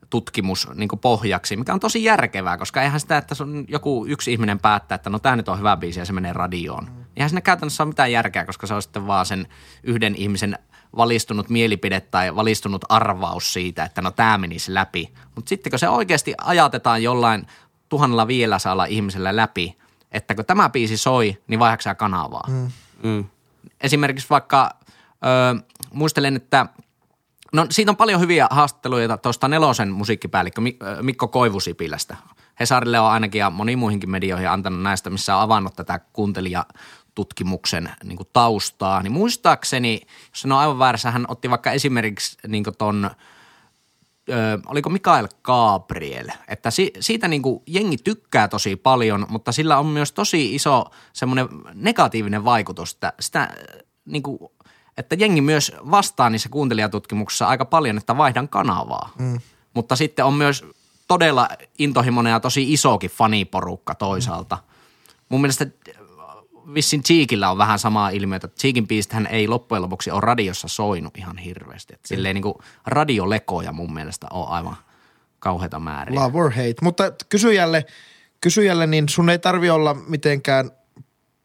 tutkimus niin pohjaksi, mikä on tosi järkevää, koska eihän sitä, että se on joku yksi ihminen päättää, että no tämä nyt on hyvä biisi ja se menee radioon. Mm. Eihän siinä käytännössä ole mitään järkeä, koska se on sitten vaan sen yhden ihmisen valistunut mielipide tai valistunut arvaus siitä, että no tämä menisi läpi. Mutta sitten kun se oikeasti ajatetaan jollain tuhannella vielä saalla ihmisellä läpi, että kun tämä biisi soi, niin vaihdaksää kanavaa. Mm. Mm. Esimerkiksi vaikka, ö, muistelen, että No siitä on paljon hyviä haastatteluja tuosta Nelosen musiikkipäällikkö Mikko Koivusipilästä. Hesarille on ainakin ja moniin muihinkin medioihin antanut näistä, missä on avannut tätä kuuntelijatutkimuksen niin kuin taustaa. Niin muistaakseni, jos ole aivan väärässä, hän otti vaikka esimerkiksi niin kuin ton, ö, oliko Mikael Gabriel, että si- siitä niin kuin jengi tykkää tosi paljon, mutta sillä on myös tosi iso semmoinen negatiivinen vaikutus, että sitä niin kuin, että jengi myös vastaa niissä kuuntelijatutkimuksissa aika paljon, että vaihdan kanavaa. Mm. Mutta sitten on myös todella intohimoinen ja tosi isokin faniporukka toisaalta. Mun mielestä vissin Cheekillä on vähän samaa ilmiötä. Cheekin biistähän ei loppujen lopuksi ole radiossa soinut ihan hirveästi. Et silleen niin kuin radiolekoja mun mielestä on aivan kauheita määriä. Love or hate. Mutta kysyjälle, kysyjälle, niin sun ei tarvi olla mitenkään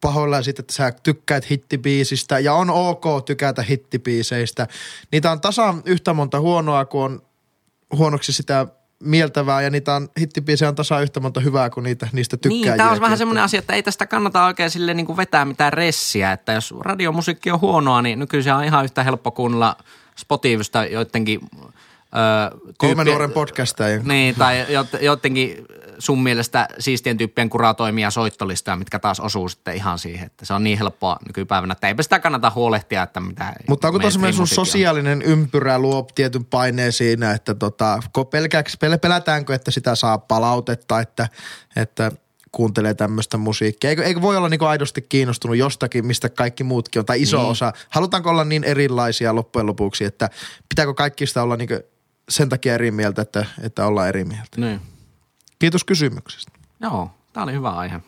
pahoillaan siitä, että sä tykkäät hittibiisistä ja on ok tykätä hittibiiseistä. Niitä on tasan yhtä monta huonoa, kuin on huonoksi sitä mieltävää ja niitä on, hittibiisejä on tasan yhtä monta hyvää, kuin niitä, niistä tykkää. Niin, tämä on vähän semmoinen asia, että ei tästä kannata oikein sille niin kuin vetää mitään ressiä, että jos radiomusiikki on huonoa, niin nykyisin on ihan yhtä helppo kuunnella Spotifysta joidenkin... Öö, Kolmen nuoren podcastajia. Niin, tai jot- jotenkin sun mielestä siistien tyyppien kuratoimia soittolistoja, mitkä taas osuu sitten ihan siihen, että se on niin helppoa nykypäivänä, että eipä sitä kannata huolehtia, että mitä Mutta onko tuossa sun sosiaalinen ympyrä luo tietyn paineen siinä, että tota, pelkääks, pel- pelätäänkö, että sitä saa palautetta, että, että kuuntelee tämmöistä musiikkia? Eikö, eikö voi olla niinku aidosti kiinnostunut jostakin, mistä kaikki muutkin on, tai iso Niin. niin. osa? Halutaanko olla niin erilaisia loppujen lopuksi, että pitääkö kaikista olla niinku sen takia eri mieltä, että, että ollaan eri mieltä? Niin. Kiitos kysymyksestä. Joo, tämä oli hyvä aihe.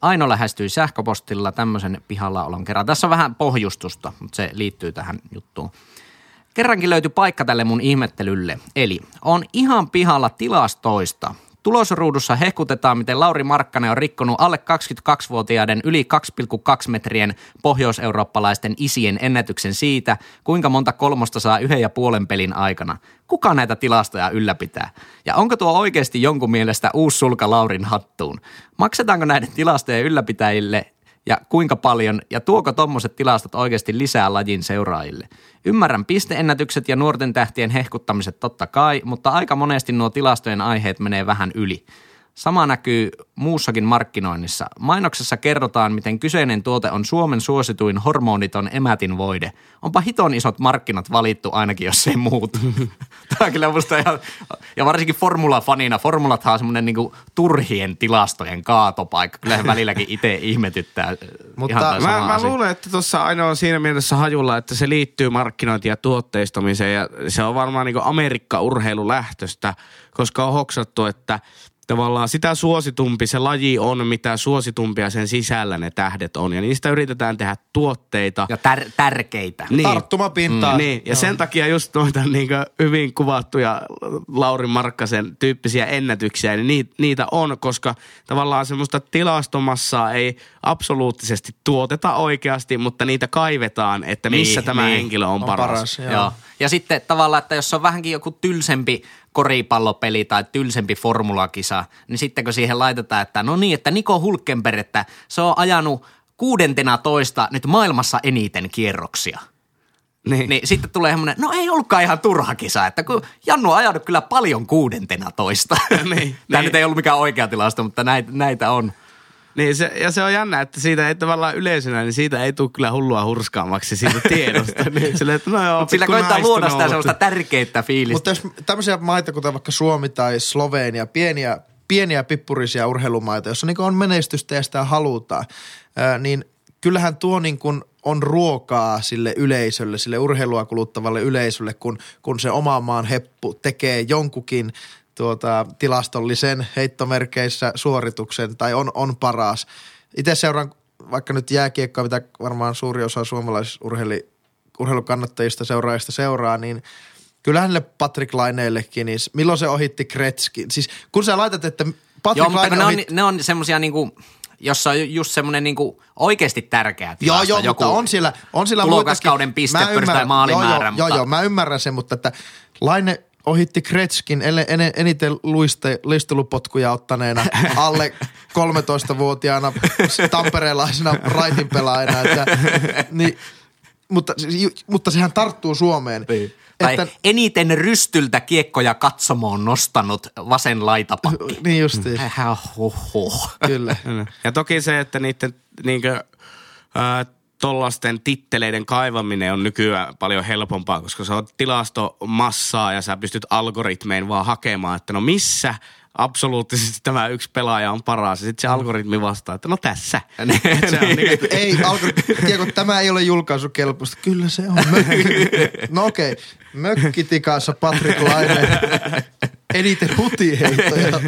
Aino lähestyi sähköpostilla tämmöisen pihalla olon kerran. Tässä on vähän pohjustusta, mutta se liittyy tähän juttuun. Kerrankin löytyi paikka tälle mun ihmettelylle. Eli on ihan pihalla tilastoista. Tulosruudussa hehkutetaan, miten Lauri Markkanen on rikkonut alle 22-vuotiaiden yli 2,2 metrien pohjoiseurooppalaisten isien ennätyksen siitä, kuinka monta kolmosta saa yhden ja puolen pelin aikana. Kuka näitä tilastoja ylläpitää? Ja onko tuo oikeasti jonkun mielestä uusi sulka Laurin hattuun? Maksetaanko näiden tilastojen ylläpitäjille ja kuinka paljon ja tuoko tommoset tilastot oikeasti lisää lajin seuraajille. Ymmärrän pisteennätykset ja nuorten tähtien hehkuttamiset totta kai, mutta aika monesti nuo tilastojen aiheet menee vähän yli. Sama näkyy muussakin markkinoinnissa. Mainoksessa kerrotaan, miten kyseinen tuote on Suomen suosituin hormoniton emätin voide. Onpa hiton isot markkinat valittu ainakin, jos ei muutu. Tämä on kyllä musta ihan, ja varsinkin formula-fanina. Formulathan on semmoinen niinku turhien tilastojen kaatopaikka. Kyllä välilläkin itse ihmetyttää. Mutta toi sama Mä, mä asia. luulen, että tuossa ainoa on siinä mielessä hajulla, että se liittyy markkinointiin ja tuotteistamiseen ja se on varmaan niin Amerikka-urheilulähtöstä, koska on hoksattu, että tavallaan sitä suositumpi se laji on, mitä suositumpia sen sisällä ne tähdet on. Ja niistä yritetään tehdä tuotteita. Ja tär- tärkeitä. Niin. Tarttumapintaa. Mm, niin, ja sen takia just noita niin hyvin kuvattuja Lauri Markkasen tyyppisiä ennätyksiä, niin niitä, niitä on, koska tavallaan semmoista tilastomassaa ei absoluuttisesti tuoteta oikeasti, mutta niitä kaivetaan, että missä Niin, tämä niin. henkilö on, On paras. paras. Joo. Joo. Ja sitten tavallaan, että jos on vähänkin joku tylsempi koripallopeli tai tylsempi formulakisa, niin sitten kun siihen laitetaan, että no niin, että Niko Hulkenberg, että se on ajanut kuudentena toista nyt maailmassa eniten kierroksia. Niin. Niin sitten tulee semmoinen, no ei ollutkaan ihan turha kisa, että kun Jannu on ajanut kyllä paljon kuudentena toista. Niin, Tämä niin. nyt ei ollut mikään oikea tilasto, mutta näitä, näitä on. Niin se, ja se on jännä, että siitä ei tavallaan yleisönä, niin siitä ei tule kyllä hullua hurskaamaksi siitä tiedosta. niin. Silleen, että no joo, Mutta sillä koittaa luoda sitä sellaista tärkeitä fiilistä. Mutta jos tämmöisiä maita, kuten vaikka Suomi tai Slovenia, pieniä, pieniä pippurisia urheilumaita, jossa niin on menestystä ja sitä halutaan, niin kyllähän tuo niin kuin on ruokaa sille yleisölle, sille urheilua kuluttavalle yleisölle, kun, kun se oman maan heppu tekee jonkukin tuota, tilastollisen heittomerkeissä suorituksen tai on, on paras. Itse seuraan vaikka nyt jääkiekkoa, mitä varmaan suuri osa suomalaisurheilukannattajista seuraajista seuraa, niin Kyllä hänelle Patrick Laineellekin, niin milloin se ohitti Kretskin? Siis kun sä laitat, että Patrick Joo, Laine ne on, ohitti... ne on semmosia niinku, jossa on just semmoinen niinku oikeasti tärkeä Joo, tilasto. joo, joku mutta on siellä, on siellä tulokaskauden muitakin. piste Mä per tai ymmärrän- maalimäärä. Joo, joo, joo, mutta- joo, mä ymmärrän sen, mutta että Laine ohitti Kretskin eniten luiste, luistelupotkuja ottaneena alle 13-vuotiaana tamperelaisena raitin pelaajana. Että, niin, mutta, mutta sehän tarttuu Suomeen. Niin. Tai Että, eniten rystyltä kiekkoja katsomoon nostanut vasen laitapakki. niin justiin, hoho. kyllä. Ja toki se, että niiden niinkö, ää, tollasten titteleiden kaivaminen on nykyään paljon helpompaa, koska se on tilastomassaa ja sä pystyt algoritmein vaan hakemaan, että no missä absoluuttisesti tämä yksi pelaaja on paras. Ja sitten se algoritmi vastaa, että no tässä. Et se on niinku, Ei, alkoi, tiedätkö, tämä ei ole julkaisukelpoista. Kyllä se on. No okei, okay. mökkitikassa Patrick Laine. Eniten hutiheittoja.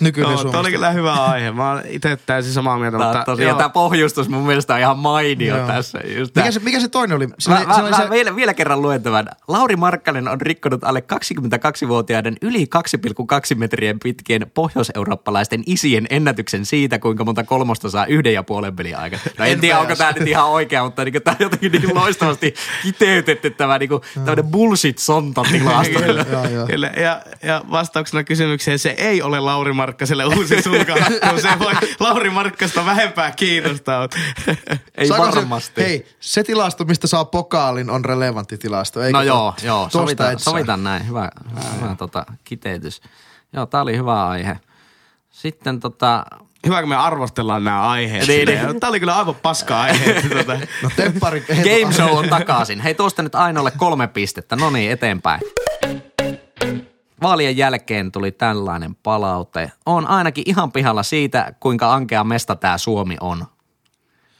Nykyinen Joo, Suomi. tämä oli kyllä hyvä aihe. Mä oon itse täysin samaa mieltä. Tää, mutta, tosiaan tämä pohjustus mun mielestä on ihan mainio Joo. tässä. Just. Mikä se, mikä se toinen oli? Mä, Siinä, mä, oli mä, se, vielä, vielä kerran luen tämän. Lauri Markkanen on rikkonut alle 22-vuotiaiden yli 2,2 metrien pitkien pohjoiseurooppalaisten isien ennätyksen siitä, kuinka monta kolmosta saa yhden ja puolen pelin aikana. No en En tiedä, onko tämä nyt ihan oikea, mutta niin tämä on jotenkin niin loistavasti kiteytetty tämä niin tämmöinen bullshit-sonta tilasto. joo, joo. Kyllä, ja, ja vastauksena kysymykseen se ei ole Lauri Markkaselle uusi sulka. se voi Lauri Markkasta vähempää kiinnostaa. Ei saako varmasti. Se, hei, se tilasto, mistä saa pokaalin, on relevantti tilasto. Eikö No joo, joo, sovitaan, sovitaan näin. Hyvä, hyvä tota, kiteytys. Joo, tää oli hyvä aihe. Sitten tota, Hyvä, kun me arvostellaan nämä aiheet. Niin, Niin. Tämä oli kyllä aivan paska aihe. tota, No. Game Show on takaisin. Hei, tuosta nyt Ainolle kolme pistettä. No niin, eteenpäin. Vaalien jälkeen tuli tällainen palaute. On ainakin ihan pihalla siitä, kuinka ankea mesta tämä Suomi on.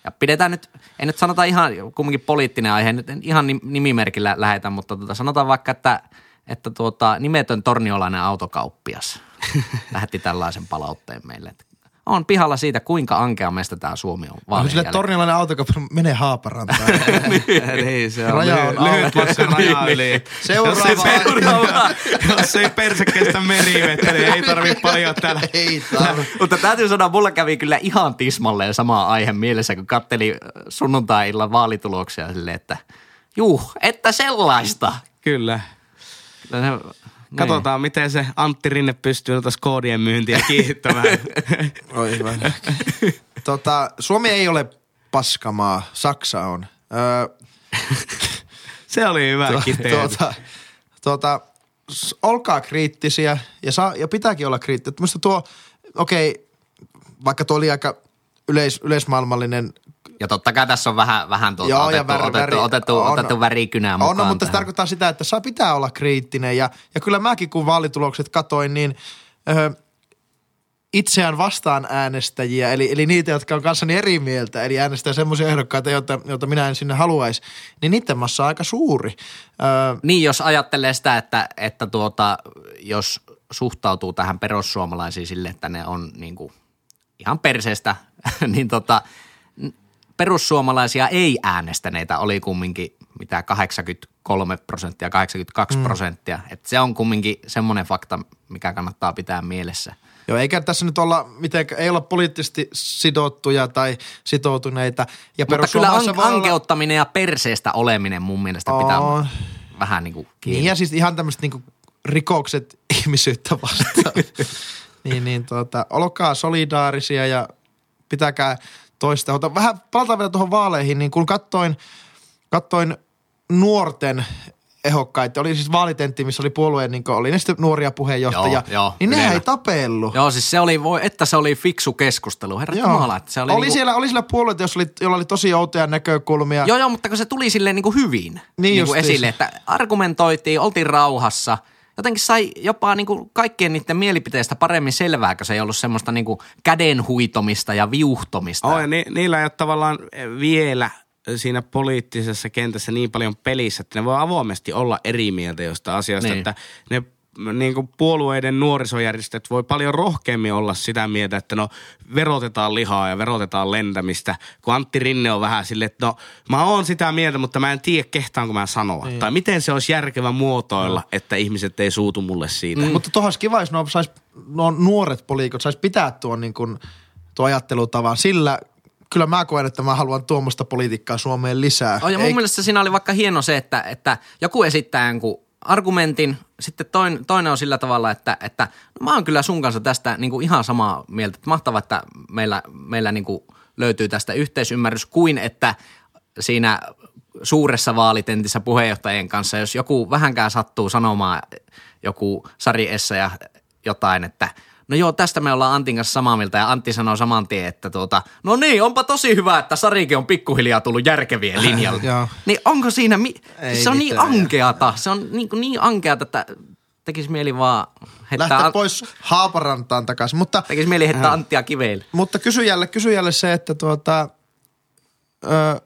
Ja pidetään nyt, ei nyt sanota ihan kumminkin poliittinen aihe, nyt en ihan nim- nimimerkillä lähetä, mutta tota, sanotaan vaikka, että, että tuota, nimetön torniolainen autokauppias lähetti tällaisen palautteen meille. Että on pihalla siitä, kuinka ankea mestä tämä Suomi on. Onko vaalien sille tornilainen autokauppa menee Haaparantaan? niin, se on Raja on lyhyt auki. matka raja yli. Seuraava Jos ei, Seuraava. jos ei perse kestä merivettä, niin ei tarvi paljon täällä. Ei tarvi. Mutta täytyy sanoa, mulla kävi kyllä ihan tismalleen sama aihe mielessä, kun katteli sunnuntai-illan vaalituloksia silleen, että juu, että sellaista. Kyllä. Kyllä niin. Katsotaan, miten se Antti Rinne pystyy noita koodien myyntiä kiihdyttämään. Oi hyvä. tota, Suomi ei ole paskamaa, Saksa on. Öö, se oli hyvä tuota, tuota, s- olkaa kriittisiä ja, saa, ja pitääkin olla kriittisiä. Minusta tuo, okei, okay, vaikka tuo oli aika yleis, yleismaailmallinen Ja totta kai tässä on vähän, vähän tuota Joo, otettu, väri, otettu, väri, otettu, on, otettu värikynää mukaan. On, no, mutta se tähän. tarkoittaa sitä, että saa pitää olla kriittinen. Ja, ja kyllä mäkin, kun vaalitulokset katoin, niin ö, itseään vastaan äänestäjiä, eli, eli niitä, jotka on kanssani eri mieltä, eli äänestää semmoisia ehdokkaita, joita, joita minä en sinne haluaisi, niin niiden massa on aika suuri. Ö, Niin, jos ajattelee sitä, että, että tuota, jos suhtautuu tähän perussuomalaisiin sille, että ne on niin kuin ihan perseestä, niin tota, perussuomalaisia ei äänestäneitä oli kumminkin mitä 83 prosenttia, 82 mm. prosenttia. Et se on kumminkin semmoinen fakta, mikä kannattaa pitää mielessä. Joo, eikä tässä nyt olla mitenkään, ei olla poliittisesti sidottuja tai sitoutuneita. Ja Mutta kyllä an- olla- ankeuttaminen ja perseestä oleminen mun mielestä pitää On. vähän niin kuin kiinni. Niin ja siis ihan tämmöiset niinku rikokset ihmisyyttä vastaan. niin, niin tuota, olkaa solidaarisia ja pitäkää toista. Ota, vähän palataan vielä tuohon vaaleihin, niin kun kattoin, kattoin nuorten ehokkaita, oli siis vaalitentti, missä oli puolueen, niin oli ne sitten nuoria puheenjohtajia, Joo, joo, niin nehän Ylellä. ei tapellut. Joo, siis se oli, voi, että se oli fiksu keskustelu. Herra Jumala, että se oli, oli, niinku, siellä, oli siellä puolueita, jossa oli, jolla oli tosi outoja näkökulmia. Joo, joo, mutta kun se tuli silleen niin kuin hyvin niin niin kuin esille, että argumentoitiin, oltiin rauhassa. Jotenkin sai jopa niin kuin kaikkien niiden mielipiteistä paremmin selvää, kun se ei ollut semmoista niin kuin kädenhuitomista ja viuhtomista. Oh, ja ni, niillä ei ole tavallaan vielä siinä poliittisessa kentässä niin paljon pelissä, että ne voi avoimesti olla eri mieltä jostain asiasta, Niin. että ne niin kuin puolueiden nuorisojärjestöt voi paljon rohkeammin olla sitä mieltä, että no verotetaan lihaa ja verotetaan lentämistä, kun Antti Rinne on vähän silleen, että no mä oon sitä mieltä, mutta mä en tiedä kehtaanko mä sanoa. Niin. Tai miten se olisi järkevä muotoilla, että ihmiset ei suutu mulle siitä. Mm. Mutta tuohon kiva, jos nuo, sais, nuo nuoret poliikot sais pitää tuon niin kuin, tuo ajattelutavan. Sillä kyllä mä koen, että mä haluan tuommoista politiikkaa Suomeen lisää. Oh, ja mun Ei- mielestä siinä oli vaikka hieno se, että, että joku esittää jonkun argumentin, sitten toinen, toinen on sillä tavalla, että, että no mä oon kyllä sun kanssa tästä niin kuin ihan samaa mieltä. Mahtavaa, että meillä, meillä niin kuin löytyy tästä yhteisymmärrys kuin että siinä suuressa vaalitentissä puheenjohtajien kanssa, jos joku vähänkään sattuu sanomaan joku Sari ja jotain, että no joo, tästä me ollaan Antin kanssa samaa mieltä ja Antti sanoo saman tien, että tuota, no niin, onpa tosi hyvä, että Sarikin on pikkuhiljaa tullut järkevien linjalle. Niin onko siinä, mi- Ei se on niin ankeata, se on niin, kuin niin ankeata, että tekisi mieli vaan heittää, Lähteä pois Haaparantaan takaisin. Mutta, tekisi mieli heittää Anttia kiveille. mutta kysyjälle, kysyjälle se, että tuota, ö,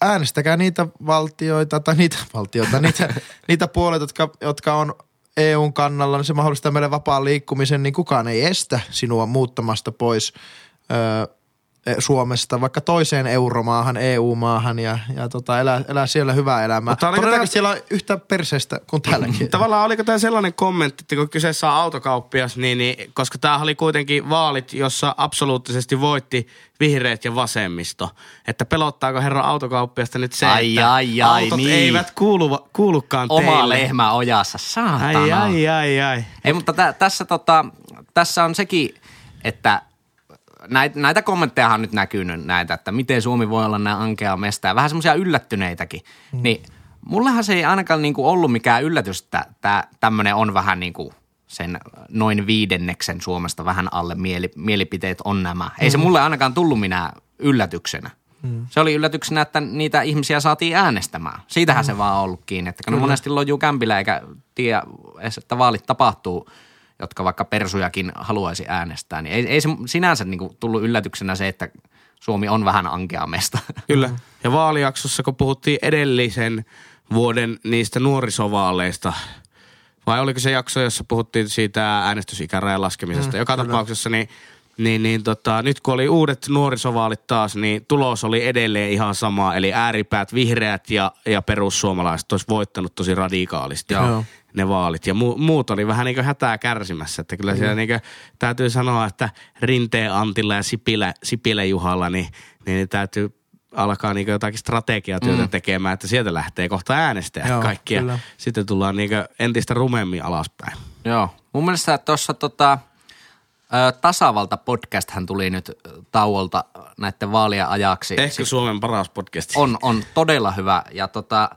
äänestäkää niitä valtioita tai niitä valtioita, niitä, niitä puolet, jotka, jotka on EUn kannalla, niin se mahdollistaa meille vapaan liikkumisen, niin kukaan ei estä sinua muuttamasta pois. Ö, Suomesta vaikka toiseen euromaahan, EU-maahan ja, ja tota, elää, elää siellä hyvää elämää. Mutta oliko Todennäköisesti tää- siellä on yhtä perseestä kuin täälläkin. Tavallaan oliko tämä sellainen kommentti, että kun kyseessä on autokauppias, niin, niin koska tämä oli kuitenkin vaalit, jossa absoluuttisesti voitti vihreät ja vasemmisto. Että pelottaako herra autokauppiasta nyt se, Ai, että ai, ai, autot niin. eivät kuulu, kuulukaan Oma teille. lehmä ojassa, saatana. Ai, ai, ai, ai. Ei, mutta tä, tässä, tota, tässä on sekin, että näitä, näitä kommentteja on nyt näkynyt näitä, että miten Suomi voi olla näin ankea mestä ja vähän semmoisia yllättyneitäkin. Mm. Niin mullehan se ei ainakaan niinku ollut mikään yllätys, että tämmöinen on vähän niinku sen noin viidenneksen Suomesta vähän alle mieli, mielipiteet on nämä. Ei se mulle ainakaan tullut minä yllätyksenä. Mm. Se oli yllätyksenä, että niitä ihmisiä saatiin äänestämään. Siitähän mm. se vaan ollut kiinni, että kun ne monesti lojuu kämpillä eikä tiedä edes, että vaalit tapahtuu, jotka vaikka persujakin haluaisi äänestää, niin ei, ei se sinänsä niinku tullut yllätyksenä se, että Suomi on vähän ankea mesta. Kyllä. Ja vaalijaksossa, kun puhuttiin edellisen vuoden niistä nuorisovaaleista, vai oliko se jakso, jossa puhuttiin siitä äänestysikärajan laskemisesta? Mm, Joka kyllä. tapauksessa, niin, niin, niin tota, nyt kun oli uudet nuorisovaalit taas, niin tulos oli edelleen ihan sama. Eli ääripäät, vihreät ja, ja perussuomalaiset olisi voittanut tosi radikaalisti Joo. ne vaalit. Ja mu, muut oli vähän niin kuin hätää kärsimässä. Että kyllä siellä niin kuin, täytyy sanoa, että Rinteen Antilla ja Sipilä, Sipilä Juhalla, niin, niin täytyy alkaa niin jotakin strategiatyötä mm. tekemään, että sieltä lähtee kohta äänestäjät Joo, kaikki. Ja kyllä. sitten tullaan niin entistä rumemmin alaspäin. Joo. Mun mielestä tuossa tota, ö, Tasavalta-podcast tuli nyt tauolta näiden vaalien ajaksi. Ehkä Suomen paras podcast. on, on todella hyvä. Ja tota,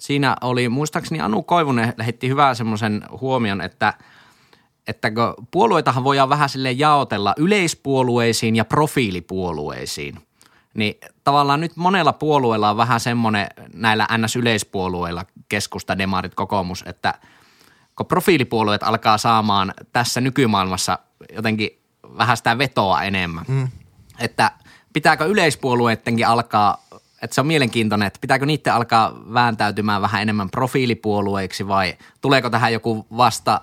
siinä oli, muistaakseni Anu Koivunen lähetti hyvää semmoisen huomion, että, että puolueitahan voidaan vähän sille jaotella yleispuolueisiin ja profiilipuolueisiin. Niin tavallaan nyt monella puolueella on vähän semmoinen näillä NS-yleispuolueilla, keskusta, demarit, kokoomus, että kun profiilipuolueet alkaa saamaan tässä nykymaailmassa jotenkin vähän sitä vetoa enemmän. Mm. Että pitääkö yleispuolueittenkin alkaa, että se on mielenkiintoinen, että pitääkö niiden alkaa vääntäytymään vähän enemmän profiilipuolueiksi vai tuleeko tähän joku vasta,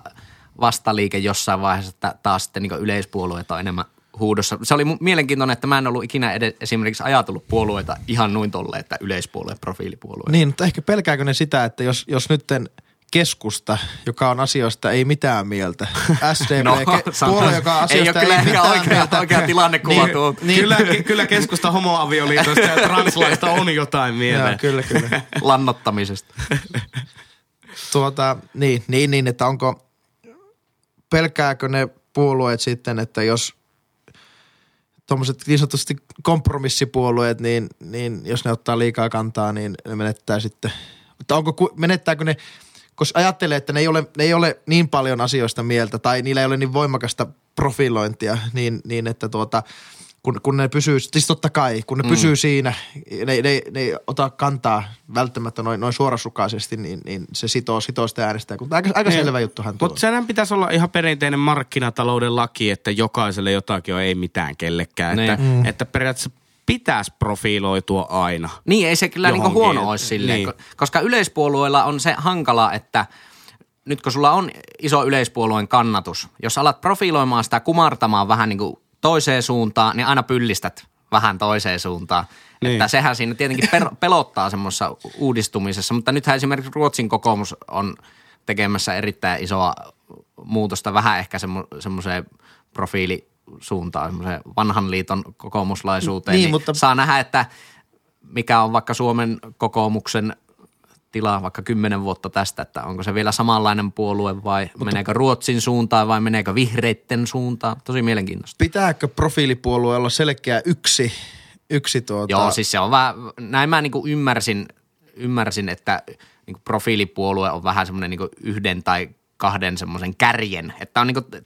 vastaliike jossain vaiheessa, että taas sitten niin yleispuolueet on enemmän huudossa. Se oli mielenkiintoinen, että mä en ollut ikinä edes, esimerkiksi ajatellut puolueita ihan noin tolle, että yleispuolue, profiilipuolue. Niin, mutta ehkä pelkääkö ne sitä, että jos, jos nytten keskusta, joka on asioista ei mitään mieltä, SDP, No, ke- puolue, joka on Ei asioista ole kyllä ei, mitään oikea- mieltä. oikea tilannekuva tuo. Niin, Kyllä, kyllä keskusta homoavioliitosta ja translaista on jotain mieltä. Joo, kyllä, kyllä. Lannottamisesta. Tuota, niin, niin, niin, että onko, pelkääkö ne puolueet sitten, että jos tuommoiset niin sanotusti kompromissipuolueet, niin, niin jos ne ottaa liikaa kantaa, niin ne menettää sitten. Mutta onko, menettääkö ne, koska ajattelee, että ne ei, ole, ne ei ole niin paljon asioista mieltä tai niillä ei ole niin voimakasta profilointia, niin, niin että tuota, kun, kun ne pysyy, siis totta kai, kun ne mm. pysyy siinä, ne, ne, ne ei ota kantaa välttämättä noin, noin suorasukaisesti, niin, niin se sitoo, sitoo sitä äänestäjää. Mutta aika, aika Niin. selvä juttuhan tuo. Mutta senhän pitäisi olla ihan perinteinen markkinatalouden laki, että jokaiselle jotakin on ei mitään kellekään. Niin. Että, mm. että periaatteessa pitäisi profiloitua aina. Niin, ei se kyllä niinku Johonkin, huono olisi silleen, niin. niin. koska yleispuolueilla on se hankala, että nyt kun sulla on iso yleispuolueen kannatus, jos alat profiloimaan sitä kumartamaan vähän niin kuin toiseen suuntaan, niin aina pyllistät vähän toiseen suuntaan. Niin. Että sehän siinä tietenkin per- pelottaa semmoisessa uudistumisessa, mutta nythän esimerkiksi Ruotsin kokoomus on tekemässä erittäin isoa muutosta vähän ehkä semmo- semmoiseen profiilisuuntaan, semmoiseen vanhan liiton kokoomuslaisuuteen. Niin, Niin, mutta-. Saa nähdä, että mikä on vaikka Suomen kokoomuksen tila vaikka kymmenen vuotta tästä, että onko se vielä samanlainen puolue vai Mutta... meneekö Ruotsin suuntaan vai meneekö vihreitten suuntaan. Tosi mielenkiintoista. Pitääkö profiilipuolue olla selkeä yksi, yksi tuota... Joo, siis se on vähän, näin mä niin ymmärsin, ymmärsin, että niin profiilipuolue on vähän semmoinen niin yhden tai kahden semmoisen kärjen, että on niin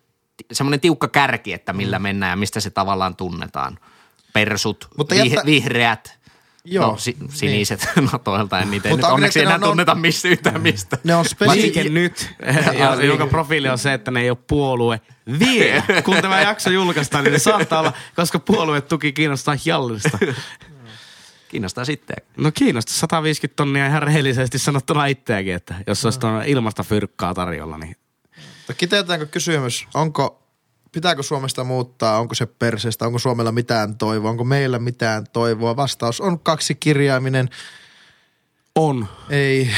semmoinen tiukka kärki, että millä mennään ja mistä se tavallaan tunnetaan. Persut, Mm. Mutta jättä- vihreät, Joo, no, si- siniset, niin. no toilta en niitä ei Mutta onneksi enää on- tunneta missä yhtään mistä. Ne on spesi... nyt, ja, jonka profiili on se, että ne ei ole puolue vielä. Kun tämä jakso julkaistaan, niin ne saattaa olla, koska puolue tuki kiinnostaa Jallista. Kiinnostaa sitten. No kiinnostaa 150 tonnia ihan rehellisesti sanottuna itseäkin, että jos olisi tuon ilmasta fyrkkaa tarjolla, niin Kiteytetäänkö kysymys, onko, pitääkö Suomesta muuttaa, onko se perseestä, onko Suomella mitään toivoa, onko meillä mitään toivoa? Vastaus on kaksi kirjaiminen, on. ei.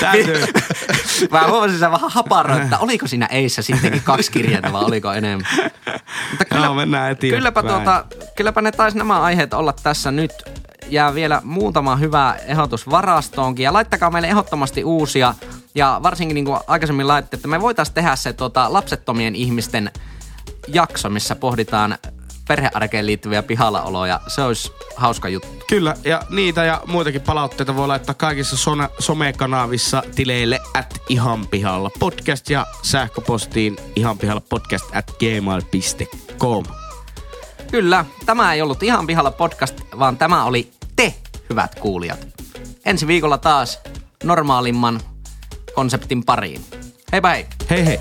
Täytyy. Mä huomasin sen vähän haparoin, että oliko siinä eissä sittenkin kaksi kirjainta vai oliko enemmän. Mutta Joo, mennään eteenpäin. kylläpä, tuota, kylläpä ne taisi nämä aiheet olla tässä nyt. Jää vielä muutama hyvä ehdotus varastoonkin. Ja laittakaa meille ehdottomasti uusia. Ja varsinkin niin kuin aikaisemmin laitte, että me voitaisiin tehdä se tuota, lapsettomien ihmisten jakso, missä pohditaan perhearkeen liittyviä pihallaoloja. Se olisi hauska juttu. Kyllä, ja niitä ja muitakin palautteita voi laittaa kaikissa sona- somekanavissa tileille at ihan pihalla podcast ja sähköpostiin ihan pihalla podcast at gmail.com. Kyllä, tämä ei ollut ihan pihalla podcast, vaan tämä oli te, hyvät kuulijat. Ensi viikolla taas normaalimman konseptin pariin. Hei bye! Hei hei!